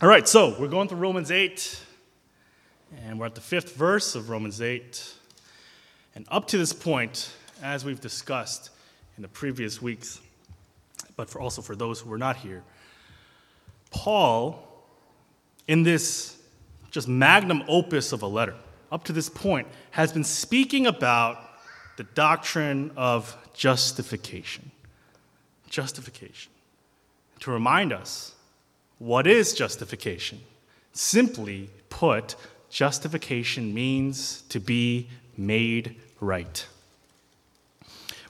All right, so we're going through Romans 8, and we're at the fifth verse of Romans 8. And up to this point, as we've discussed in the previous weeks, but for also for those who were not here, Paul, in this just magnum opus of a letter, up to this point, has been speaking about the doctrine of justification. Justification. To remind us, what is justification? Simply put, justification means to be made right.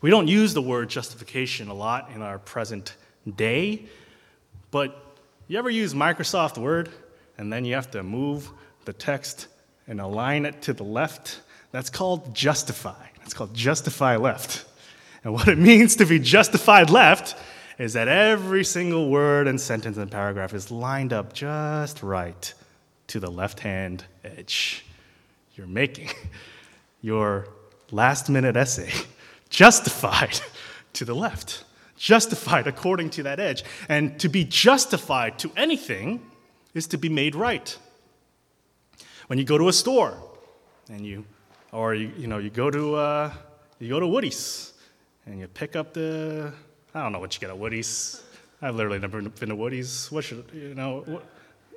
We don't use the word justification a lot in our present day, but you ever use Microsoft Word and then you have to move the text and align it to the left? That's called justify. It's called justify left. And what it means to be justified left is that every single word and sentence and paragraph is lined up just right to the left hand edge. You're making your last minute essay justified to the left, justified according to that edge. And to be justified to anything is to be made right. When you go to a store and you, or you, you know, you go to, uh, you go to Woody's and you pick up the, I don't know what you get at Woody's. I've literally never been to Woody's. What should, you know, what,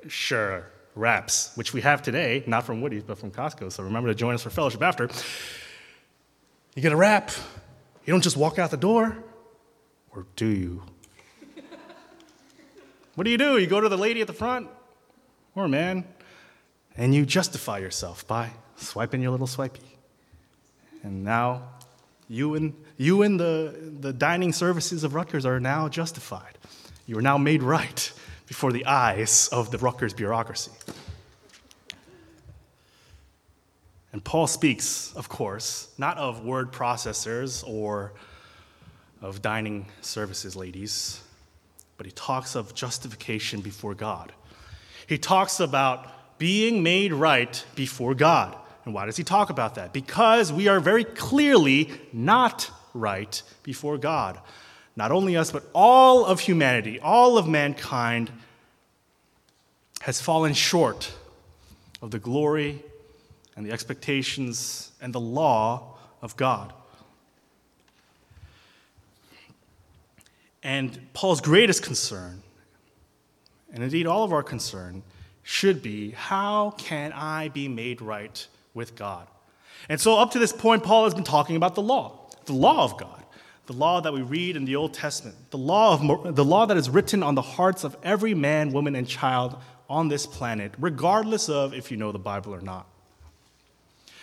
sure, wraps, which we have today, not from Woody's, but from Costco. So remember to join us for fellowship after. You get a wrap. You don't just walk out the door, or do you? what do you do? You go to the lady at the front, or a man, and you justify yourself by swiping your little swipey. And now you and, you and the, the dining services of Rutgers are now justified. You are now made right before the eyes of the Rutgers bureaucracy. And Paul speaks, of course, not of word processors or of dining services ladies, but he talks of justification before God. He talks about being made right before God. And why does he talk about that? Because we are very clearly not right before God. Not only us, but all of humanity, all of mankind has fallen short of the glory and the expectations and the law of God. And Paul's greatest concern, and indeed all of our concern, should be how can I be made right with God? And so, up to this point, Paul has been talking about the law, the law of God, the law that we read in the Old Testament, the law, of, the law that is written on the hearts of every man, woman, and child on this planet, regardless of if you know the Bible or not.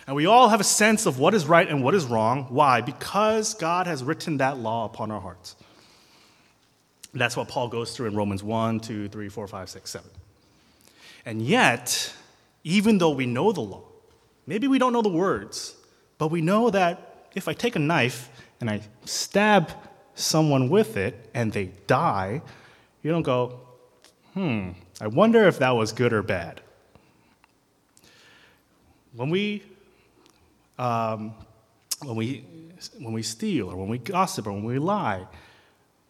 And we all have a sense of what is right and what is wrong. Why? Because God has written that law upon our hearts. That's what Paul goes through in Romans 1, 2, 3, 4, 5, 6, 7. And yet, even though we know the law, maybe we don't know the words, but we know that if I take a knife and I stab someone with it and they die, you don't go, hmm, I wonder if that was good or bad. When we, um, when we, when we steal or when we gossip or when we lie,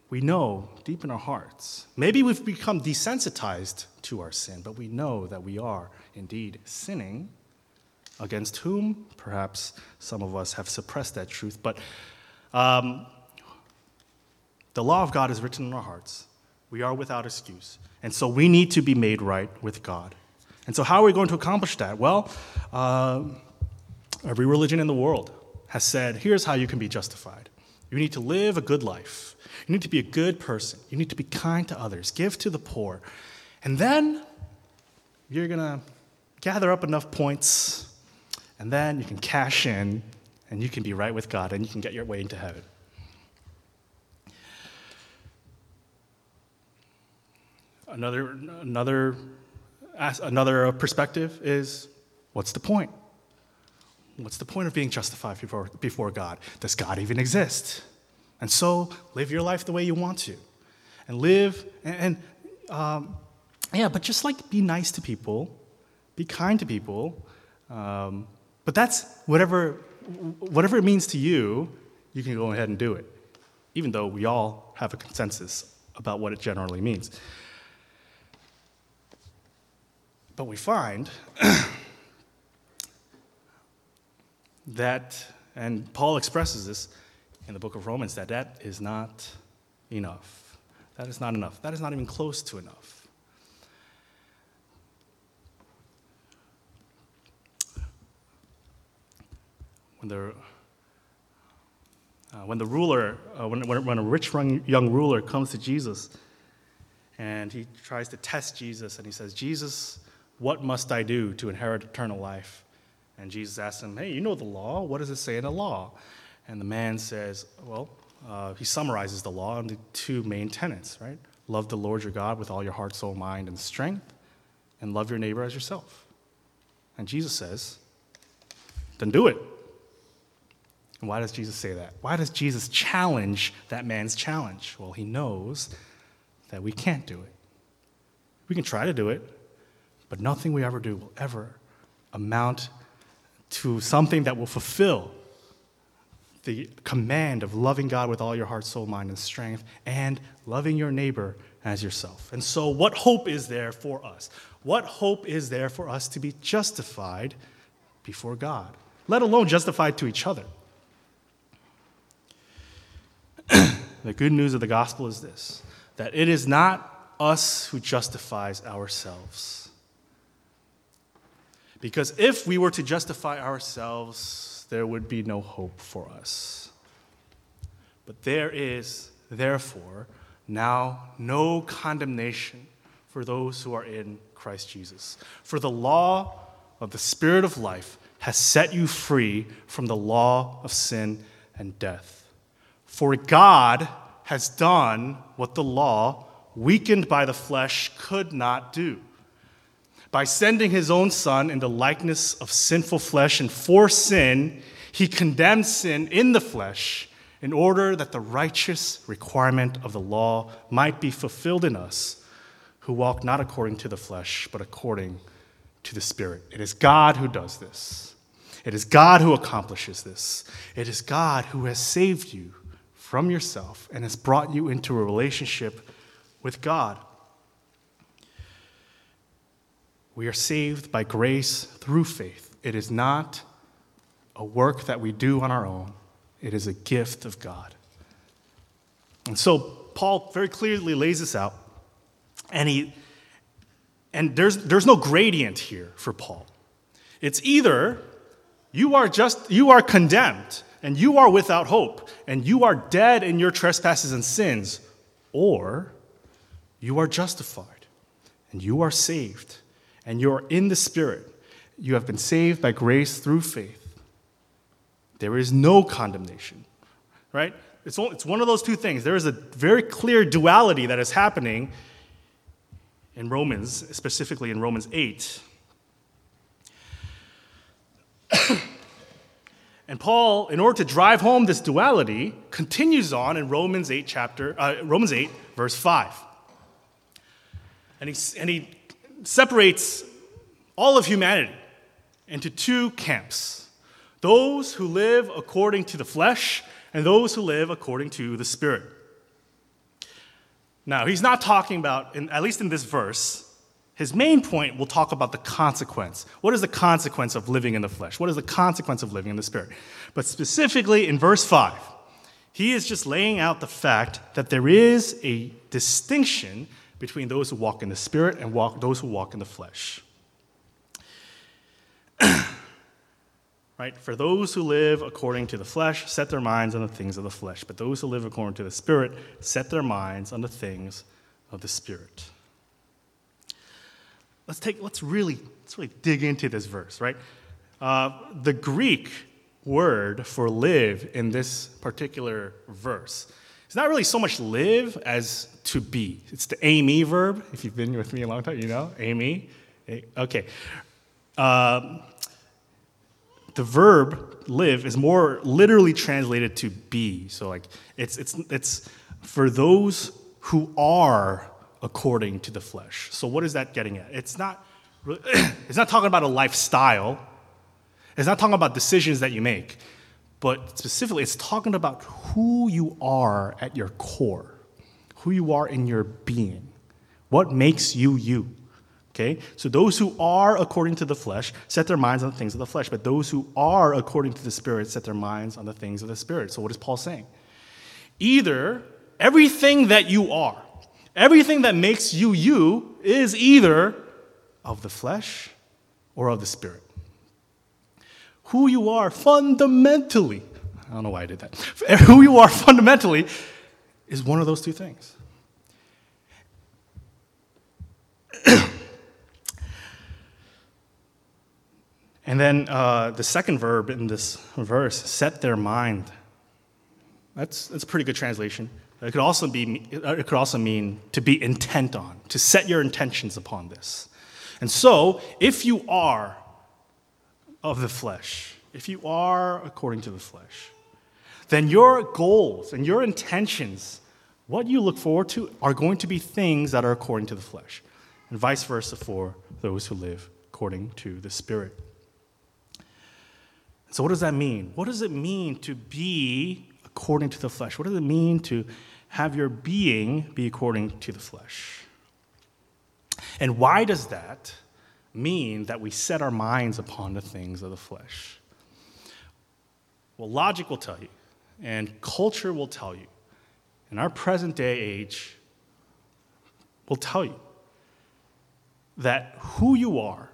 we know deep in our hearts. Maybe we've become desensitized to our sin, but we know that we are indeed sinning against whom perhaps some of us have suppressed that truth. But um, the law of God is written in our hearts. We are without excuse. And so we need to be made right with God. And so, how are we going to accomplish that? Well, uh, every religion in the world has said here's how you can be justified. You need to live a good life. You need to be a good person. You need to be kind to others. Give to the poor. And then you're going to gather up enough points, and then you can cash in, and you can be right with God, and you can get your way into heaven. Another, another, another perspective is what's the point? What's the point of being justified before, before God? Does God even exist? And so live your life the way you want to. And live, and, and um, yeah, but just like be nice to people, be kind to people. Um, but that's whatever, whatever it means to you, you can go ahead and do it, even though we all have a consensus about what it generally means. But we find that, and Paul expresses this in the book of Romans, that that is not enough. That is not enough. That is not even close to enough. When the, uh, when the ruler, uh, when, when a rich young ruler comes to Jesus and he tries to test Jesus and he says, Jesus, what must I do to inherit eternal life? And Jesus asks him, Hey, you know the law. What does it say in the law? And the man says, Well, uh, he summarizes the law into two main tenets, right? Love the Lord your God with all your heart, soul, mind, and strength, and love your neighbor as yourself. And Jesus says, Then do it. And why does Jesus say that? Why does Jesus challenge that man's challenge? Well, he knows that we can't do it. We can try to do it, but nothing we ever do will ever amount to something that will fulfill the command of loving God with all your heart, soul, mind, and strength, and loving your neighbor as yourself. And so, what hope is there for us? What hope is there for us to be justified before God, let alone justified to each other? The good news of the gospel is this that it is not us who justifies ourselves because if we were to justify ourselves, there would be no hope for us. But there is, therefore, now no condemnation for those who are in Christ Jesus. For the law of the Spirit of life has set you free from the law of sin and death. For God has done what the law, weakened by the flesh, could not do by sending his own son in the likeness of sinful flesh, and for sin, he condemned sin in the flesh in order that the righteous requirement of the law might be fulfilled in us who walk not according to the flesh, but according to the Spirit. It is God who does this. It is God who accomplishes this. It is God who has saved you from yourself and has brought you into a relationship with God. We are saved by grace through faith. It is not a work that we do on our own, it is a gift of God. And so Paul very clearly lays this out, and he and there's there's no gradient here for Paul. It's either you are just you are condemned and you are without hope and you are dead in your trespasses and sins, or you are justified and you are saved and you're in the Spirit, you have been saved by grace through faith. There is no condemnation, right? It's, it's one of those two things. There is a very clear duality that is happening in Romans, specifically in Romans 8. and Paul, in order to drive home this duality, continues on in Romans 8 chapter, uh, Romans 8, verse 5. And he, and he separates all of humanity into two camps those who live according to the flesh and those who live according to the spirit. Now, he's not talking about, in, at least in this verse, his main point will talk about the consequence. What is the consequence of living in the flesh? What is the consequence of living in the spirit? But specifically in verse 5, he is just laying out the fact that there is a distinction between those who walk in the spirit and walk, those who walk in the flesh. right? For those who live according to the flesh set their minds on the things of the flesh, but those who live according to the spirit set their minds on the things of the spirit. Let's take let's really let's really dig into this verse, right? Uh, the Greek word for live in this particular verse it's not really so much live as to be. It's the eimi verb. If you've been with me a long time, you know, eimi. Okay. Um, the verb live is more literally translated to be. So, like, it's, it's, it's for those who are according to the flesh. So, what is that getting at? It's not, it's not talking about a lifestyle, it's not talking about decisions that you make, but specifically, it's talking about who you are at your core, who you are in your being, what makes you you. Okay? So those who are according to the flesh set their minds on the things of the flesh, but those who are according to the Spirit set their minds on the things of the Spirit. So what is Paul saying? Either everything that you are, everything that makes you you, is either of the flesh or of the Spirit. Who you are fundamentally, I don't know why I did that, who you are fundamentally is one of those two things. And then uh, the second verb in this verse, set their mind. That's, that's a pretty good translation. It could, also be, uh, it could also mean to be intent on, to set your intentions upon this. And so, if you are of the flesh, if you are according to the flesh, then your goals and your intentions, what you look forward to, are going to be things that are according to the flesh, and vice versa for those who live according to the Spirit. So, what does that mean? What does it mean to be according to the flesh? What does it mean to have your being be according to the flesh? And why does that mean that we set our minds upon the things of the flesh? Well, logic will tell you, and culture will tell you, and our present day age will tell you that who you are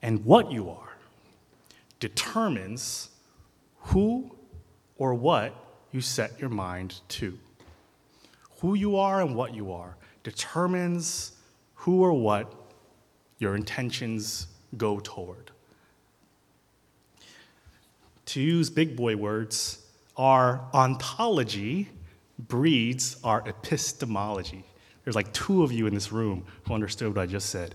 and what you are determines who or what you set your mind to. Who you are and what you are determines who or what your intentions go toward. To use big boy words, our ontology breeds our epistemology. There's like two of you in this room who understood what I just said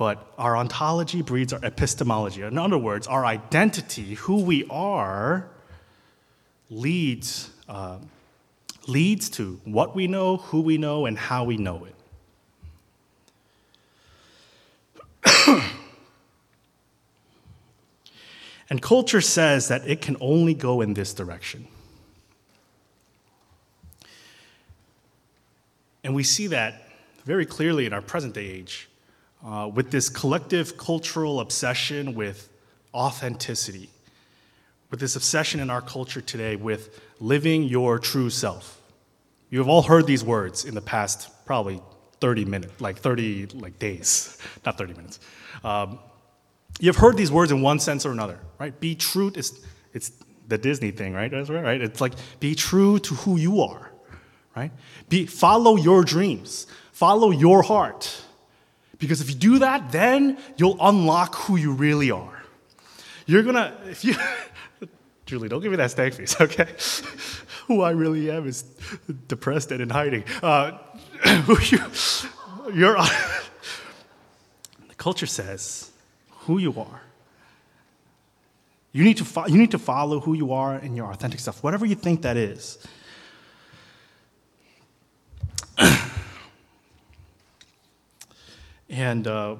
but our ontology breeds our epistemology. In other words, our identity, who we are, leads, uh, leads to what we know, who we know, and how we know it. and culture says that it can only go in this direction. And we see that very clearly in our present day age uh, with this collective cultural obsession with authenticity, with this obsession in our culture today with living your true self. You have all heard these words in the past probably 30 minutes, like 30 like days, not 30 minutes. Um, you've heard these words in one sense or another, right? Be true. It's, it's the Disney thing, right? Right? It's like be true to who you are, right? Be, follow your dreams. Follow your heart. Because if you do that, then you'll unlock who you really are. You're gonna, if you, Julie, don't give me that stank face, okay? who I really am is depressed and in hiding. Uh, you, you're, the culture says who you are. You need, to fo- you need to follow who you are and your authentic self, whatever you think that is. And uh,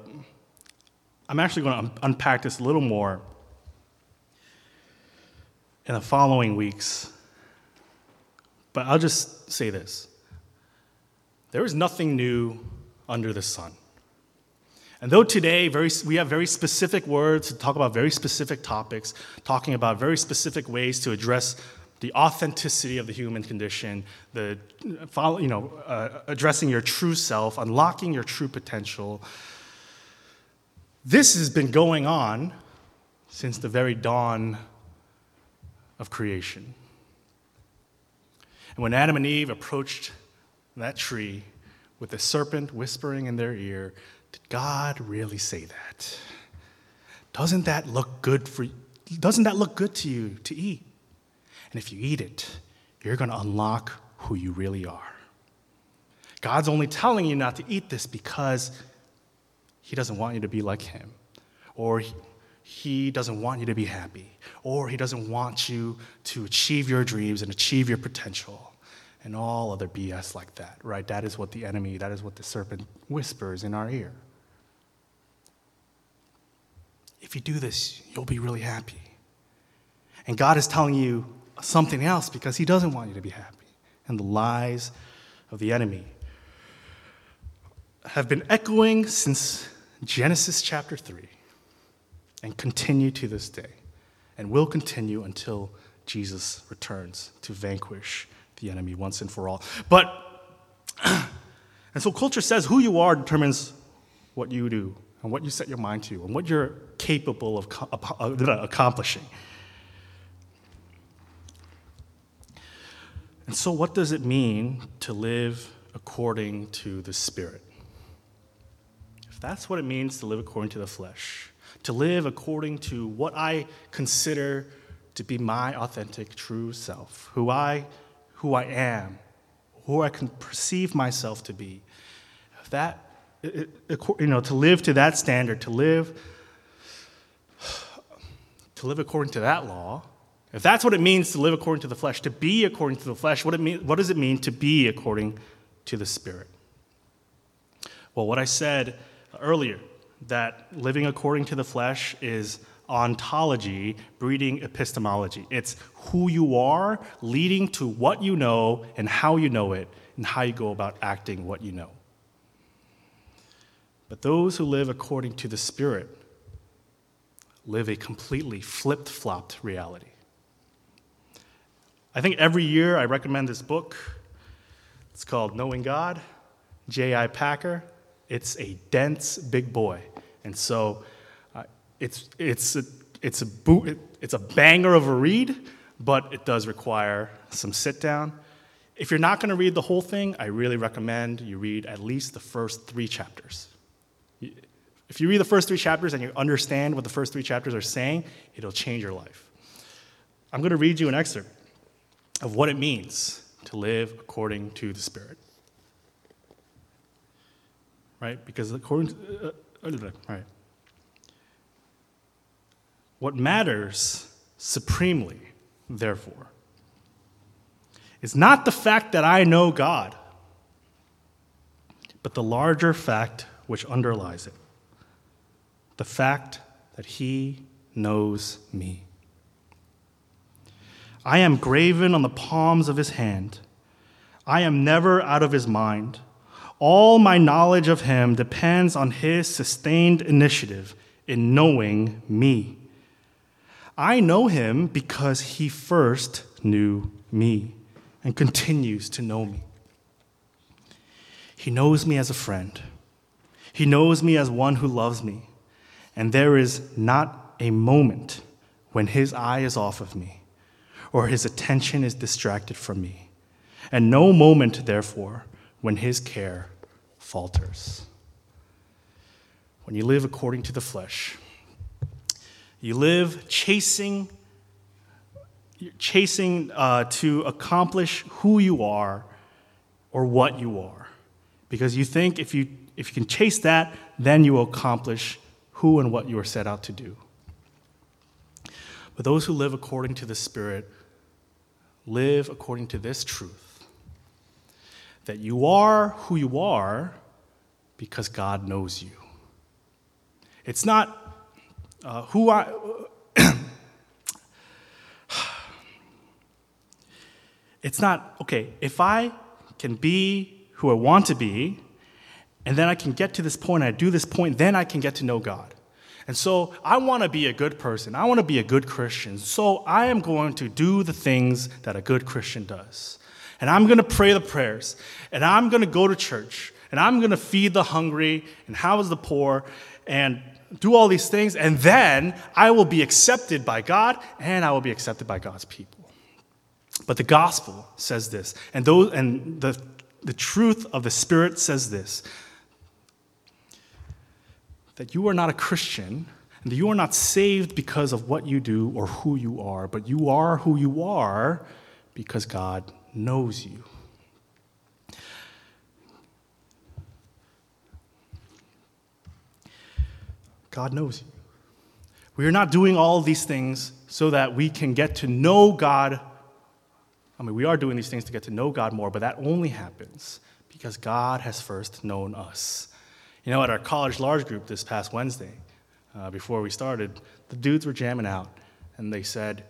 I'm actually going to un- unpack this a little more in the following weeks. But I'll just say this there is nothing new under the sun. And though today very, we have very specific words to talk about very specific topics, talking about very specific ways to address the authenticity of the human condition, the you know, uh, addressing your true self, unlocking your true potential. This has been going on since the very dawn of creation. And when Adam and Eve approached that tree with the serpent whispering in their ear, did God really say that? Doesn't that look good for doesn't that look good to you to eat? And if you eat it, you're going to unlock who you really are. God's only telling you not to eat this because He doesn't want you to be like Him, or He doesn't want you to be happy, or He doesn't want you to achieve your dreams and achieve your potential, and all other BS like that, right? That is what the enemy, that is what the serpent whispers in our ear. If you do this, you'll be really happy. And God is telling you, something else because he doesn't want you to be happy. And the lies of the enemy have been echoing since Genesis chapter 3 and continue to this day and will continue until Jesus returns to vanquish the enemy once and for all. But, and so culture says who you are determines what you do and what you set your mind to and what you're capable of uh, accomplishing. And so, what does it mean to live according to the Spirit? If that's what it means to live according to the flesh, to live according to what I consider to be my authentic, true self, who I, who I am, who I can perceive myself to be. That, you know, to live to that standard, to live, to live according to that law, if that's what it means to live according to the flesh, to be according to the flesh, what, it mean, what does it mean to be according to the Spirit? Well, what I said earlier, that living according to the flesh is ontology breeding epistemology. It's who you are leading to what you know and how you know it and how you go about acting what you know. But those who live according to the Spirit live a completely flip flopped reality. I think every year I recommend this book. It's called Knowing God, J.I. Packer. It's a dense big boy. And so uh, it's, it's, a, it's, a boot, it's a banger of a read, but it does require some sit down. If you're not going to read the whole thing, I really recommend you read at least the first three chapters. If you read the first three chapters and you understand what the first three chapters are saying, it'll change your life. I'm going to read you an excerpt of what it means to live according to the Spirit. Right? Because according to, uh, uh, right. What matters supremely, therefore, is not the fact that I know God, but the larger fact which underlies it the fact that He knows me. I am graven on the palms of his hand. I am never out of his mind. All my knowledge of him depends on his sustained initiative in knowing me. I know him because he first knew me and continues to know me. He knows me as a friend. He knows me as one who loves me. And there is not a moment when his eye is off of me or his attention is distracted from me, and no moment, therefore, when his care falters. When you live according to the flesh, you live chasing, chasing uh, to accomplish who you are or what you are. Because you think if you, if you can chase that, then you will accomplish who and what you are set out to do. But those who live according to the Spirit live according to this truth that you are who you are because God knows you. It's not uh, who I. it's not, okay, if I can be who I want to be, and then I can get to this point, I do this point, then I can get to know God. And so I want to be a good person. I want to be a good Christian. So I am going to do the things that a good Christian does. And I'm going to pray the prayers. And I'm going to go to church. And I'm going to feed the hungry and house the poor and do all these things. And then I will be accepted by God and I will be accepted by God's people. But the gospel says this. And, those, and the, the truth of the Spirit says this that you are not a Christian and that you are not saved because of what you do or who you are, but you are who you are because God knows you. God knows you. We are not doing all these things so that we can get to know God. I mean, we are doing these things to get to know God more, but that only happens because God has first known us. You know, at our college large group this past Wednesday, uh, before we started, the dudes were jamming out, and they said,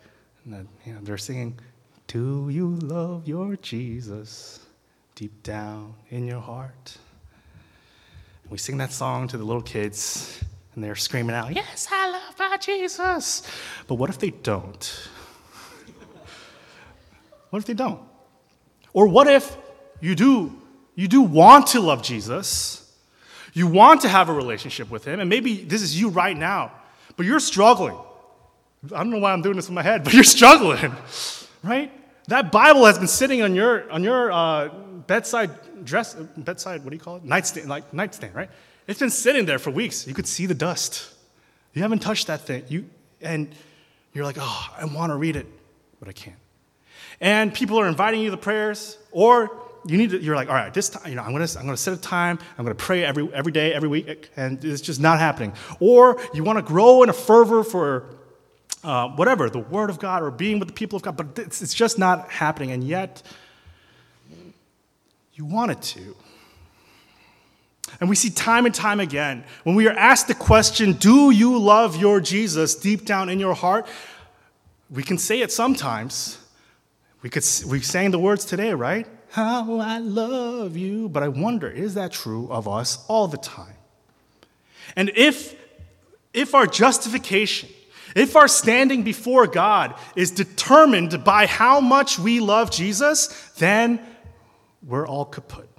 and you know, they're singing, "Do you love your Jesus deep down in your heart?" We sing that song to the little kids, and they're screaming out, Yes, I love my Jesus. But what if they don't? what if they don't? Or what if you do, you do want to love Jesus? You want to have a relationship with him, and maybe this is you right now, but you're struggling. I don't know why I'm doing this in my head, but you're struggling, right? That Bible has been sitting on your, on your uh, bedside dress, bedside, what do you call it? Nightstand, like nightstand, right? It's been sitting there for weeks. You could see the dust. You haven't touched that thing. You, and you're like, oh, I want to read it, but I can't. And people are inviting you to prayers, or you need to, you're like, all right, this time, you know, I'm gonna, I'm gonna set a time, I'm gonna pray every, every day, every week, and it's just not happening. Or you wanna grow in a fervor for uh, whatever, the Word of God or being with the people of God, but it's, it's just not happening, and yet you want it to. And we see time and time again when we are asked the question, Do you love your Jesus deep down in your heart? We can say it sometimes. We, could, we sang the words today, right? How I love you. But I wonder, is that true of us all the time? And if, if our justification, if our standing before God is determined by how much we love Jesus, then we're all kaput.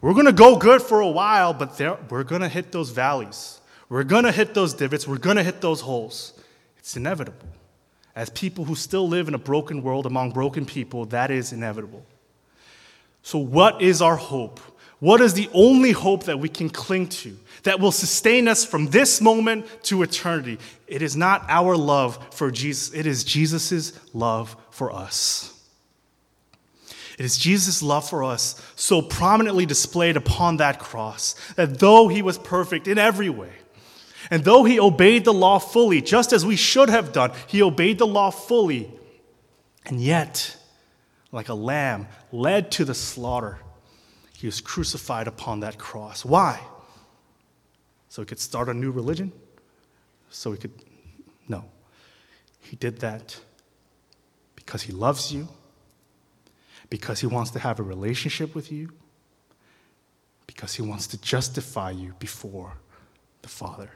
We're going to go good for a while, but there, we're going to hit those valleys. We're going to hit those divots. We're going to hit those holes. It's inevitable. As people who still live in a broken world among broken people, that is inevitable. So, what is our hope? What is the only hope that we can cling to that will sustain us from this moment to eternity? It is not our love for Jesus, it is Jesus' love for us. It is Jesus' love for us so prominently displayed upon that cross that though he was perfect in every way, and though he obeyed the law fully, just as we should have done, he obeyed the law fully, and yet, like a lamb led to the slaughter, he was crucified upon that cross. Why? So he could start a new religion? So he could. No. He did that because he loves you because he wants to have a relationship with you, because he wants to justify you before the Father.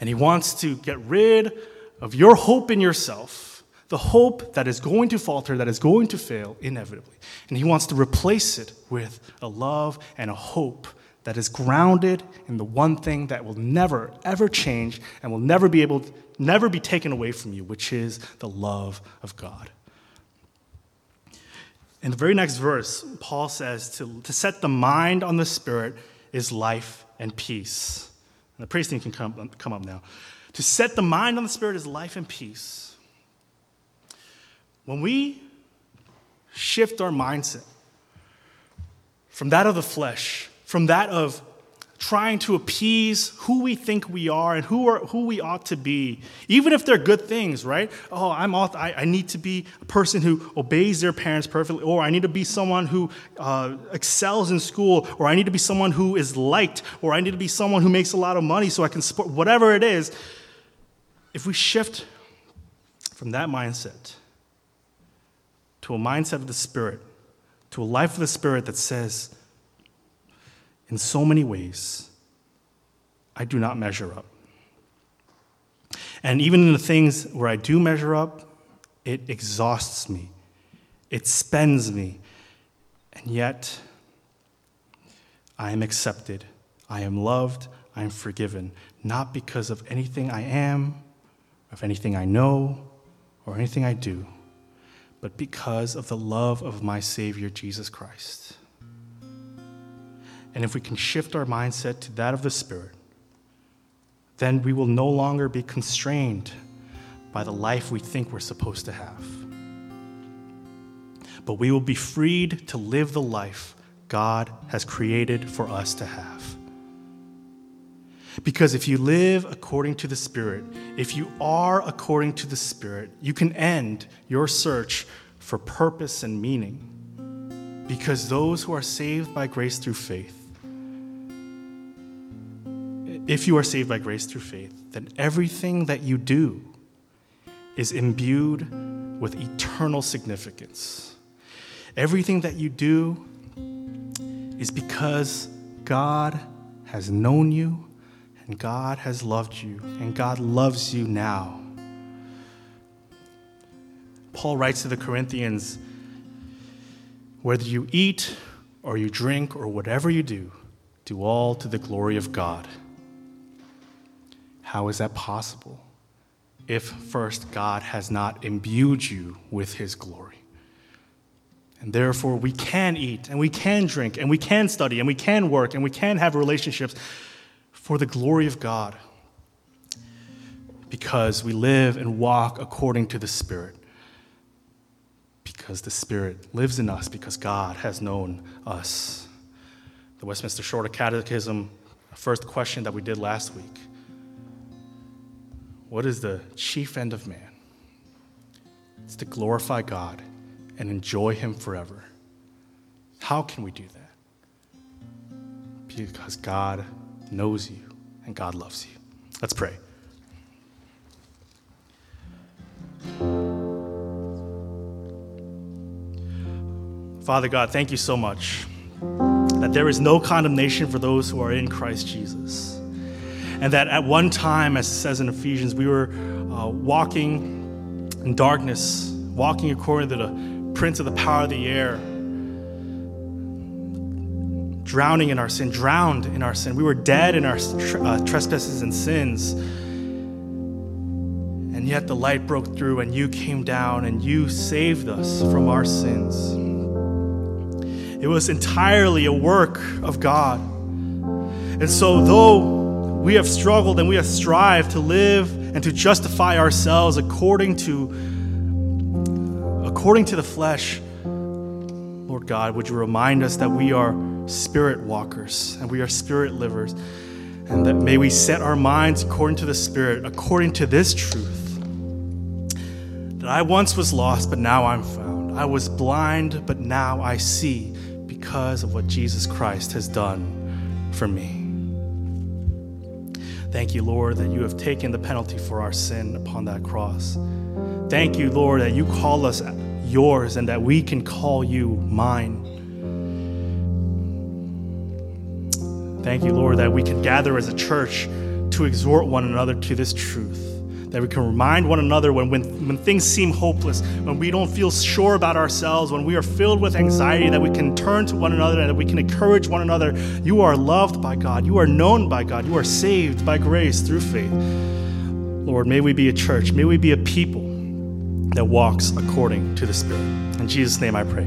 And he wants to get rid of your hope in yourself, the hope that is going to falter, that is going to fail inevitably. And he wants to replace it with a love and a hope that is grounded in the one thing that will never, ever change and will never be able, never be taken away from you, which is the love of God. In the very next verse, Paul says to, to set the mind on the Spirit is life and peace. And the praise team can come, come up now. To set the mind on the Spirit is life and peace. When we shift our mindset from that of the flesh, from that of trying to appease who we think we are and who, are, who we ought to be, even if they're good things, right? Oh, I'm ought, I, I need to be a person who obeys their parents perfectly, or I need to be someone who uh, excels in school, or I need to be someone who is liked, or I need to be someone who makes a lot of money so I can support whatever it is. If we shift from that mindset to a mindset of the Spirit, to a life of the Spirit that says, in so many ways, I do not measure up. And even in the things where I do measure up, it exhausts me, it spends me, and yet I am accepted, I am loved, I am forgiven, not because of anything I am, of anything I know, or anything I do, but because of the love of my Savior, Jesus Christ. And if we can shift our mindset to that of the Spirit, then we will no longer be constrained by the life we think we're supposed to have. But we will be freed to live the life God has created for us to have. Because if you live according to the Spirit, if you are according to the Spirit, you can end your search for purpose and meaning. Because those who are saved by grace through faith if you are saved by grace through faith, then everything that you do is imbued with eternal significance. Everything that you do is because God has known you, and God has loved you, and God loves you now. Paul writes to the Corinthians whether you eat or you drink or whatever you do, do all to the glory of God. How is that possible? If first God has not imbued you with his glory. And therefore, we can eat and we can drink and we can study and we can work and we can have relationships for the glory of God because we live and walk according to the Spirit. Because the Spirit lives in us, because God has known us. The Westminster Shorter Catechism, first question that we did last week What is the chief end of man? It's to glorify God and enjoy Him forever. How can we do that? Because God knows you and God loves you. Let's pray. Father God, thank you so much that there is no condemnation for those who are in Christ Jesus. And that at one time, as it says in Ephesians, we were uh, walking in darkness, walking according to the prince of the power of the air, drowning in our sin, drowned in our sin. We were dead in our uh, trespasses and sins. And yet the light broke through, and you came down and you saved us from our sins. It was entirely a work of God. And so, though we have struggled and we have strived to live and to justify ourselves according to according to the flesh, Lord God, would you remind us that we are spirit walkers and we are spirit livers, and that may we set our minds according to the Spirit, according to this truth that I once was lost, but now I'm found. I was blind, but now I see because of what Jesus Christ has done for me. Thank you, Lord, that you have taken the penalty for our sin upon that cross. Thank you, Lord, that you call us yours and that we can call you mine. Thank you, Lord, that we can gather as a church to exhort one another to this truth. That we can remind one another when, when, when things seem hopeless, when we don't feel sure about ourselves, when we are filled with anxiety, that we can turn to one another and that we can encourage one another. You are loved by God. You are known by God. You are saved by grace through faith. Lord, may we be a church. May we be a people that walks according to the Spirit. In Jesus' name I pray.